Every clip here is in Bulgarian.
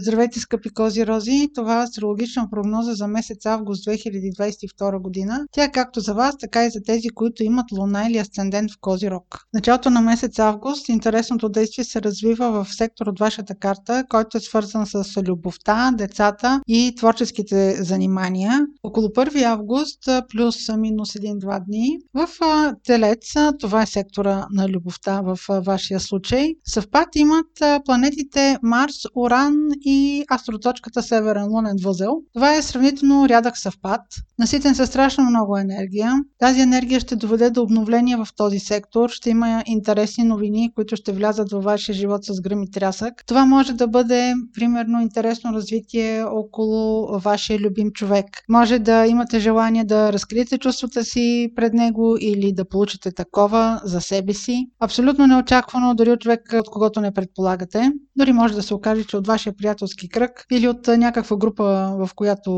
Здравейте, скъпи кози рози! Това е астрологична прогноза за месец август 2022 година. Тя е както за вас, така и за тези, които имат луна или асцендент в кози рок. Началото на месец август интересното действие се развива в сектор от вашата карта, който е свързан с любовта, децата и творческите занимания. Около 1 август плюс минус 1-2 дни в Телец, това е сектора на любовта в вашия случай, съвпад имат планетите Марс, Уран астроточката Северен лунен възел. Това е сравнително рядък съвпад, наситен със страшно много енергия. Тази енергия ще доведе до обновление в този сектор, ще има интересни новини, които ще влязат във вашия живот с гръм и трясък. Това може да бъде, примерно, интересно развитие около вашия любим човек. Може да имате желание да разкриете чувствата си пред него или да получите такова за себе си. Абсолютно неочаквано, дори от човек, от когото не предполагате. Дори може да се окаже, че от вашия приятелски кръг или от някаква група, в която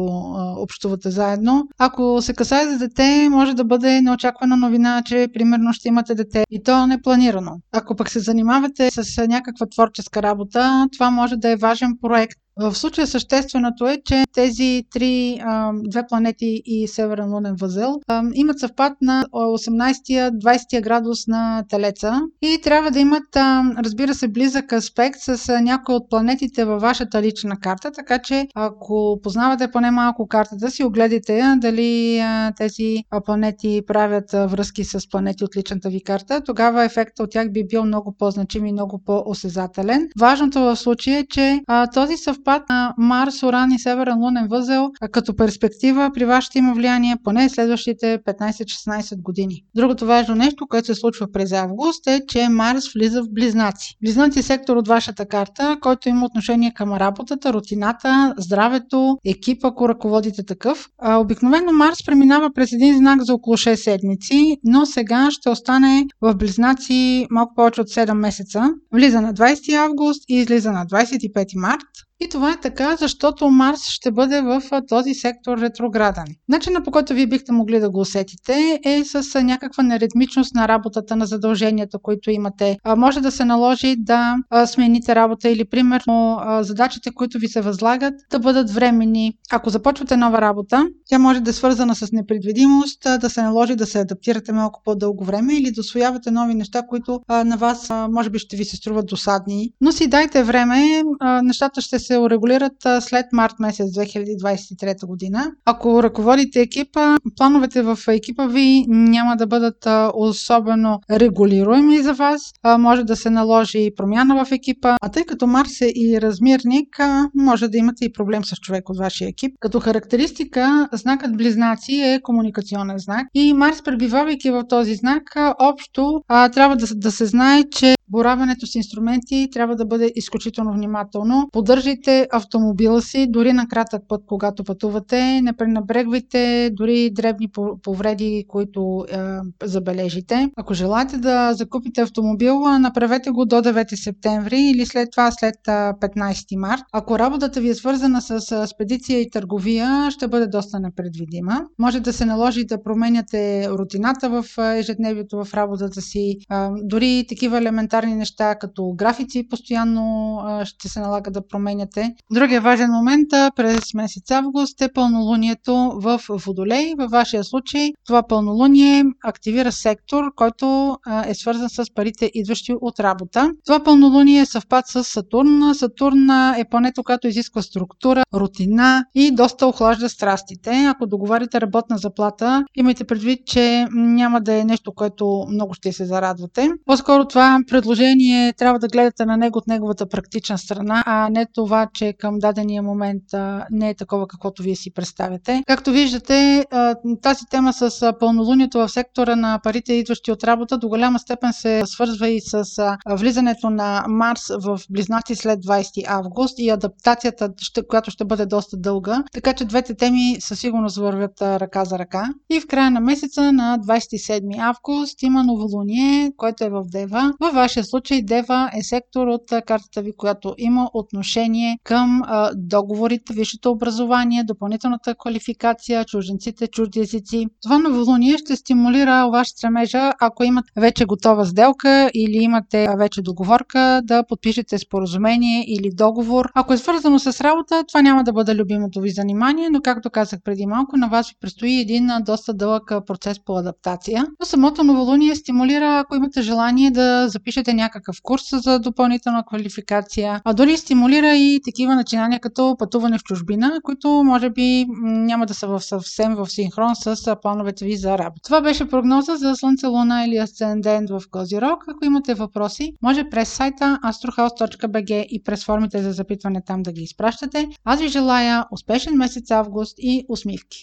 общувате заедно. Ако се касае за дете, може да бъде неочаквана новина, че примерно ще имате дете и то непланирано. Ако пък се занимавате с някаква творческа работа, това може да е важен проект, в случая същественото е, че тези три, две планети и Северен лунен възел имат съвпад на 18-20 градус на Телеца и трябва да имат, разбира се, близък аспект с някои от планетите във вашата лична карта, така че ако познавате поне малко картата си, огледайте дали тези планети правят връзки с планети от личната ви карта, тогава ефектът от тях би бил много по-значим и много по-осезателен. Важното в случая е, че този съвпад съвпад на Марс, Уран и Северен лунен възел като перспектива при вас ще има влияние поне следващите 15-16 години. Другото важно нещо, което се случва през август е, че Марс влиза в Близнаци. Близнаци е сектор от вашата карта, който има отношение към работата, рутината, здравето, екипа, ако ръководите такъв. А, обикновено Марс преминава през един знак за около 6 седмици, но сега ще остане в Близнаци малко повече от 7 месеца. Влиза на 20 август и излиза на 25 март. И това е така, защото Марс ще бъде в този сектор ретрограден. Начинът по който вие бихте могли да го усетите е с някаква неритмичност на работата, на задълженията, които имате. Може да се наложи да смените работа или примерно задачите, които ви се възлагат, да бъдат временни. Ако започвате нова работа, тя може да е свързана с непредвидимост, да се наложи да се адаптирате малко по-дълго време или да освоявате нови неща, които на вас може би ще ви се струват досадни. Но си дайте време, нещата ще се се урегулират след март месец 2023 година. Ако ръководите екипа, плановете в екипа ви няма да бъдат особено регулируеми за вас. Може да се наложи промяна в екипа, а тъй като Марс е и размирник, може да имате и проблем с човек от вашия екип. Като характеристика, знакът Близнаци е комуникационен знак и Марс, пребивавайки в този знак, общо трябва да се знае, че боравенето с инструменти трябва да бъде изключително внимателно. Поддържайте автомобила си дори на кратък път, когато пътувате. Не пренебрегвайте дори дребни повреди, които е, забележите. Ако желаете да закупите автомобил, направете го до 9 септември или след това след 15 март. Ако работата ви е свързана с спедиция и търговия, ще бъде доста непредвидима. Може да се наложи да променяте рутината в ежедневието в работата си. Дори такива елементарни елементарни неща, като графици постоянно ще се налага да променяте. Другия важен момент през месец август е пълнолунието в Водолей. Във вашия случай това пълнолуние активира сектор, който е свързан с парите, идващи от работа. Това пълнолуние е съвпад с Сатурн. Сатурн е планета, която изисква структура, рутина и доста охлажда страстите. Ако договарите работна заплата, имайте предвид, че няма да е нещо, което много ще се зарадвате. По-скоро това предложение предложение трябва да гледате на него от неговата практична страна, а не това, че към дадения момент не е такова, каквото вие си представяте. Както виждате, тази тема с пълнолунието в сектора на парите, идващи от работа, до голяма степен се свързва и с влизането на Марс в Близнаци след 20 август и адаптацията, която ще бъде доста дълга. Така че двете теми със сигурност вървят ръка за ръка. И в края на месеца на 27 август има новолуние, което е в Дева, във вашия вашия случай Дева е сектор от картата ви, която има отношение към договорите, висшето образование, допълнителната квалификация, чужденците, чужди езици. Това новолуние ще стимулира ваш стремежа, ако имате вече готова сделка или имате вече договорка, да подпишете споразумение или договор. Ако е свързано с работа, това няма да бъде любимото ви занимание, но както казах преди малко, на вас ви предстои един доста дълъг процес по адаптация. Но самото новолуние стимулира, ако имате желание да запишете някакъв курс за допълнителна квалификация, а дори стимулира и такива начинания като пътуване в чужбина, които може би няма да са в съвсем в синхрон с плановете ви за работа. Това беше прогноза за Слънце, Луна или Асцендент в Козирог. Ако имате въпроси, може през сайта astrohouse.bg и през формите за запитване там да ги изпращате. Аз ви желая успешен месец август и усмивки!